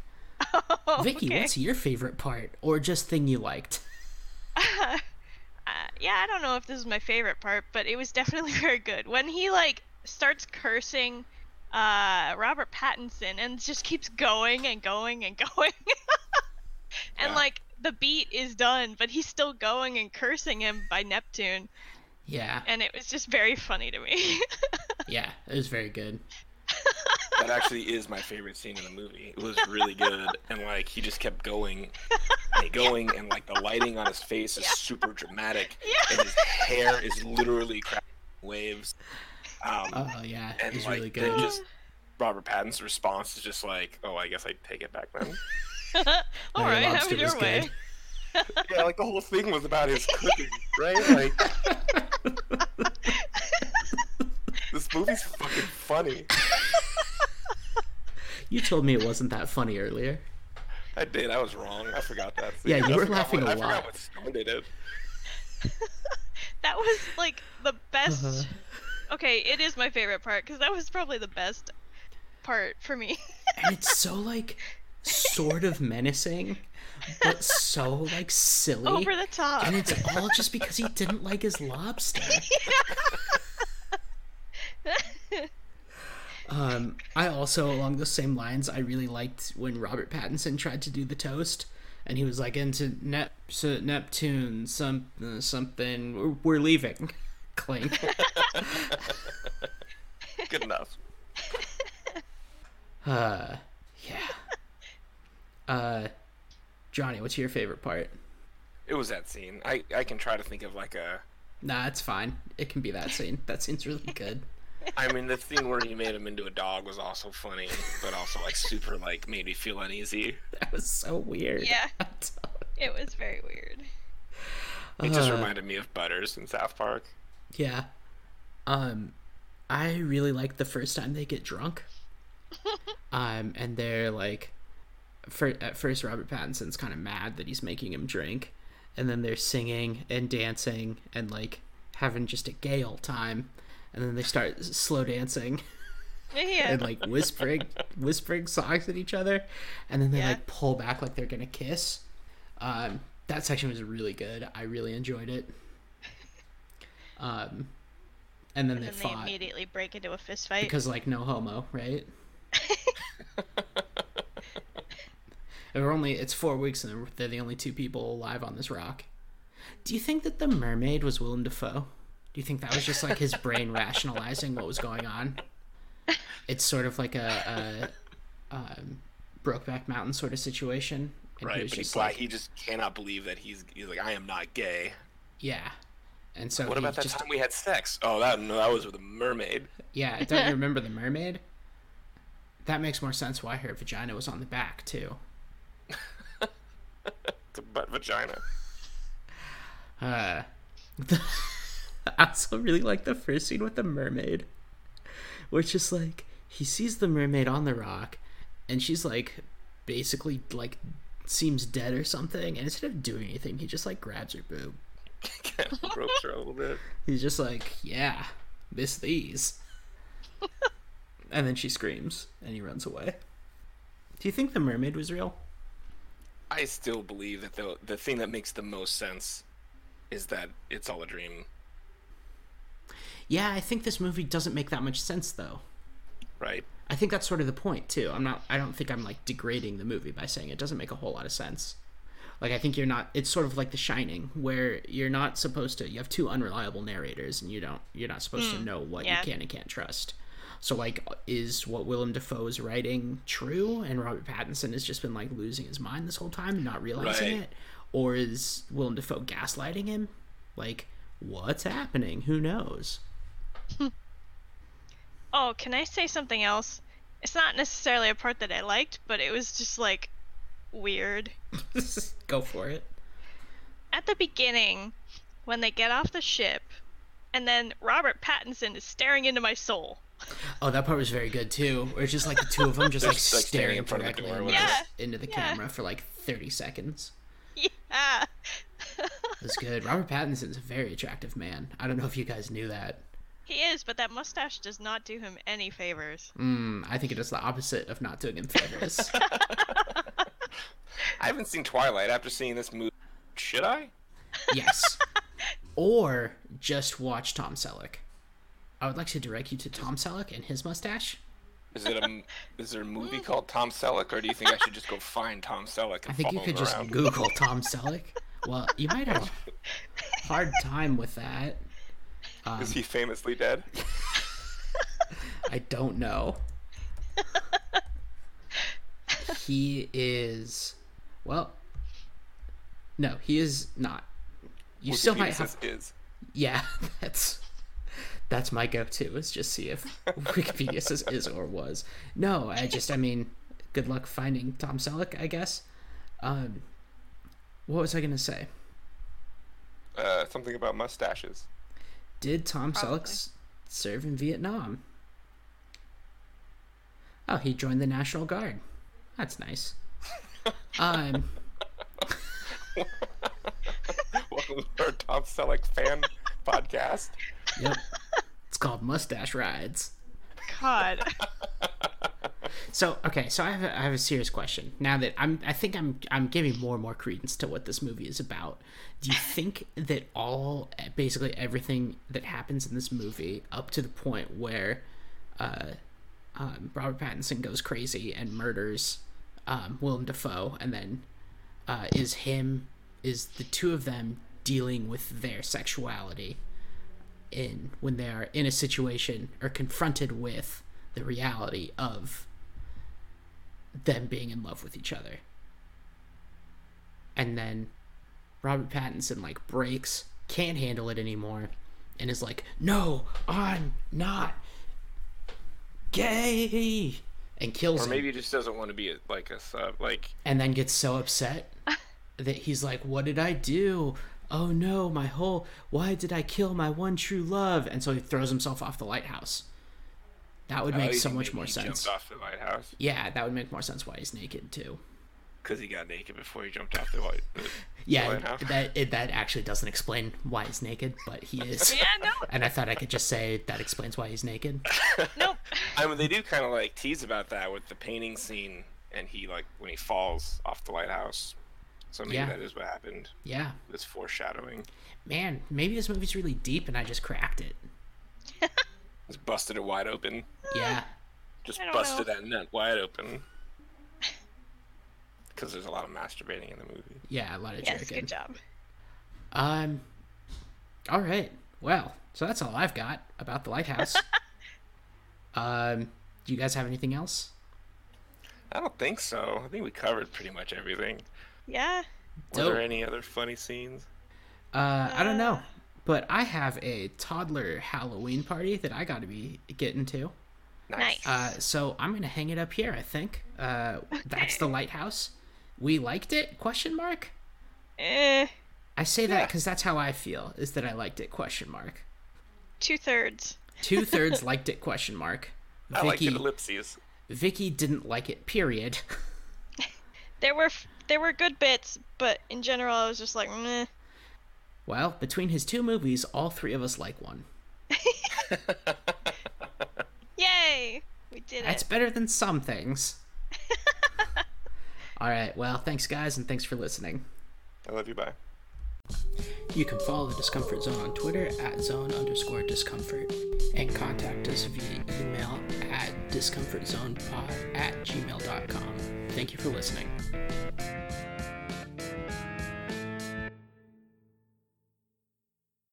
Oh, Vicky, okay. what's your favorite part, or just thing you liked? (laughs) uh, yeah, I don't know if this is my favorite part, but it was definitely (laughs) very good. When he like starts cursing uh Robert Pattinson and just keeps going and going and going. and Yeah. like the beat is done, but he's still going and cursing him by Neptune, Yeah, and it was just very funny to me. (laughs) yeah, it was very good. That actually is my favorite scene in the movie. It was really good, and like he just kept going and (laughs) going, and like the lighting on his face is Yeah. super dramatic, Yeah. and his hair is literally crashing waves. Um, Oh yeah, and it's like really then good. just Robert Pattinson's response is just like, "Oh, I guess I take it back then." (laughs) All Mary right, have it your way. good. yeah, like the whole thing was about his cooking, right? Like (laughs) this movie's fucking funny. You told me it wasn't that funny earlier. I did. I was wrong. I forgot that. Yeah, you I were forgot laughing what, a I forgot lot. what started it. (laughs) That was like the best. Uh-huh. Okay, it is my favorite part because that was probably the best part for me. and it's so like sort of menacing, (laughs) but so like silly. Over the top. and it's all just because he didn't like his lobster. (laughs) Um, I also, along those same lines, I really liked when Robert Pattinson tried to do the toast, and he was like, "Into Nep- so Neptune, some uh, something. We're, we're leaving." (laughs) Clink. (laughs) Good enough. Uh, yeah. Uh, Johnny, what's your favorite part? It was that scene. I I can try to think of like a. Nah, it's fine. It can be that scene. That scene's really good. (laughs) I mean, the scene where he made him into a dog was also funny, but also like super like made me feel uneasy. That was so weird. Yeah. (laughs) it was very weird. It just Uh, reminded me of Butters in South Park. Yeah. Um I really like the first time they get drunk. (laughs) um and they're like for at first Robert Pattinson's kind of mad that he's making him drink and then they're singing and dancing and like having just a gay old time and then they start slow dancing Yeah. and like whispering whispering songs at each other and then they Yeah. like pull back like they're gonna kiss um that section was really good i really enjoyed it um and then and they then they immediately break into a fist fight. because like no homo right (laughs) We're only it's four weeks and they're the only two people alive on this rock. Do you think that the mermaid was Willem Dafoe? Do you think that was just like his brain (laughs) rationalizing what was going on? It's sort of like a, a um, Brokeback Mountain sort of situation. Right, but he, just bla- like, he just cannot believe that he's he's like I am not gay. yeah. And so What about that just time we had sex? Oh, that no, that was with a mermaid. yeah. Don't you (laughs) remember the mermaid? That makes more sense why her vagina was on the back too. (laughs) It's a butt vagina. Uh, (laughs) I also really like the first scene with the mermaid, where it's just like he sees the mermaid on the rock, and she's like basically like seems dead or something, and instead of doing anything, he just like grabs her boob. Kind (laughs) of her a little bit. He's just like, "Yeah, miss these," and then she screams, and he runs away. Do you think the mermaid was real? I still believe that the the thing that makes the most sense is that it's all a dream, Yeah, I think this movie doesn't make that much sense though. right? I think that's sort of the point too. I'm not. I don't think I'm like degrading the movie by saying it doesn't make a whole lot of sense. Like I think you're not. It's sort of like The Shining, where you're not supposed to. You have two unreliable narrators, and you don't. You're not supposed to hmm. know what yeah. you can and can't trust. So like, is what Willem Dafoe is writing true, and Robert Pattinson has just been like losing his mind this whole time and not realizing Right. it, or is Willem Dafoe gaslighting him? Like, what's happening? Who knows? (laughs) Oh, can I say something else? It's not necessarily a part that I liked, but it was just like weird. (laughs) Go for it. At the beginning, when they get off the ship, and then Robert Pattinson is staring into my soul. Oh, that part was very good too. Where it's just like the two of them just like like, staring staring in front of the directly door into, Yeah. into the Yeah. camera for like thirty seconds. Yeah. It was good. Robert Pattinson's a very attractive man. I don't know if you guys knew that. He is, but that mustache does not do him any favors. Mm, I think it does the opposite of not doing him favors. (laughs) I haven't seen Twilight after seeing this movie. Should I? yes. Or just watch Tom Selleck. I would like to direct you to Tom Selleck and his mustache. Is it a (laughs) is there a movie called Tom Selleck, or do you think I should just go find Tom Selleck and I think you could just around? Google Tom Selleck. Well, you might have a hard time with that. Um, (laughs) Is he famously dead? (laughs) I don't know. he is. Well, no, he is not. You still might have. is. Yeah, that's that's my go-to. Is just see if Wikipedia says is or was. No, I just. I mean, good luck finding Tom Selleck. I guess. Um, what was I gonna say? Uh, something about mustaches. Did Tom Probably. Selleck s- serve in Vietnam? Oh, he joined the National Guard. That's nice. Um, (laughs) Welcome to our Tom Selleck fan (laughs) podcast. yep. It's called Mustache Rides. God. So, okay, so I have a, I have a serious question. Now that I'm, I think I'm, I'm giving more and more credence to what this movie is about. Do you think that all, basically everything that happens in this movie, up to the point where, uh, um, Robert Pattinson goes crazy and murders, um, Willem Dafoe, and then, uh, is him, is the two of them dealing with their sexuality in when they are in a situation or confronted with the reality of them being in love with each other. And then Robert Pattinson like breaks, can't handle it anymore, and is like, "No, I'm not gay," and kills Or him. maybe he just doesn't want to be a, like a sub. Like and then gets so upset (laughs) that he's like, "What did I do? Oh no, my whole why did I kill my one true love?" And so he throws himself off the lighthouse. That would oh, make you so much more he sense. Jumped off the lighthouse Yeah, that would make more sense why he's naked too. because he got naked before he jumped off the light. The, the Yeah, lighthouse. that it, that actually doesn't explain why he's naked, but he (laughs) is. Yeah, no. And I thought I could just say that explains why he's naked. (laughs) Nope. I mean, they do kind of like tease about that with the painting scene, and he like when he falls off the lighthouse. So maybe Yeah. that is what happened. Yeah, This foreshadowing. man, maybe this movie's really deep and I just cracked it. (laughs) Just busted it wide open. Yeah, (sighs) Just busted know. that nut wide open. (laughs) Because there's a lot of masturbating in the movie. yeah, a lot of Yes, jerking. good job. Um, all right. Well, so that's all I've got about the lighthouse. (laughs) um, do you guys have anything else? I don't think so. I think we covered pretty much everything. Yeah. Were Dope. there any other funny scenes? Uh, I don't know, but I have a toddler Halloween party that I got to be getting to. Nice. Uh, so I'm gonna hang it up here. I think. Uh, that's the (laughs) lighthouse. We liked it? Question mark. Eh, I say that Yeah. because that's how I feel. Is that I liked it? Question mark. two thirds. Two thirds (laughs) liked it? Question mark. I like Vicky, the ellipses. Vicky didn't like it. Period. (laughs) There were f- there were good bits, but in general, I was just like, meh. Well, between his two movies, all three of us like one. (laughs) Yay! We did That's it. That's better than some things. (laughs) all right. Well, thanks guys, and thanks for listening. I love you. Bye. You can follow the Discomfort Zone on Twitter at zone underscore discomfort and contact us via email at discomfortzonepod at gmail.com. Thank you for listening.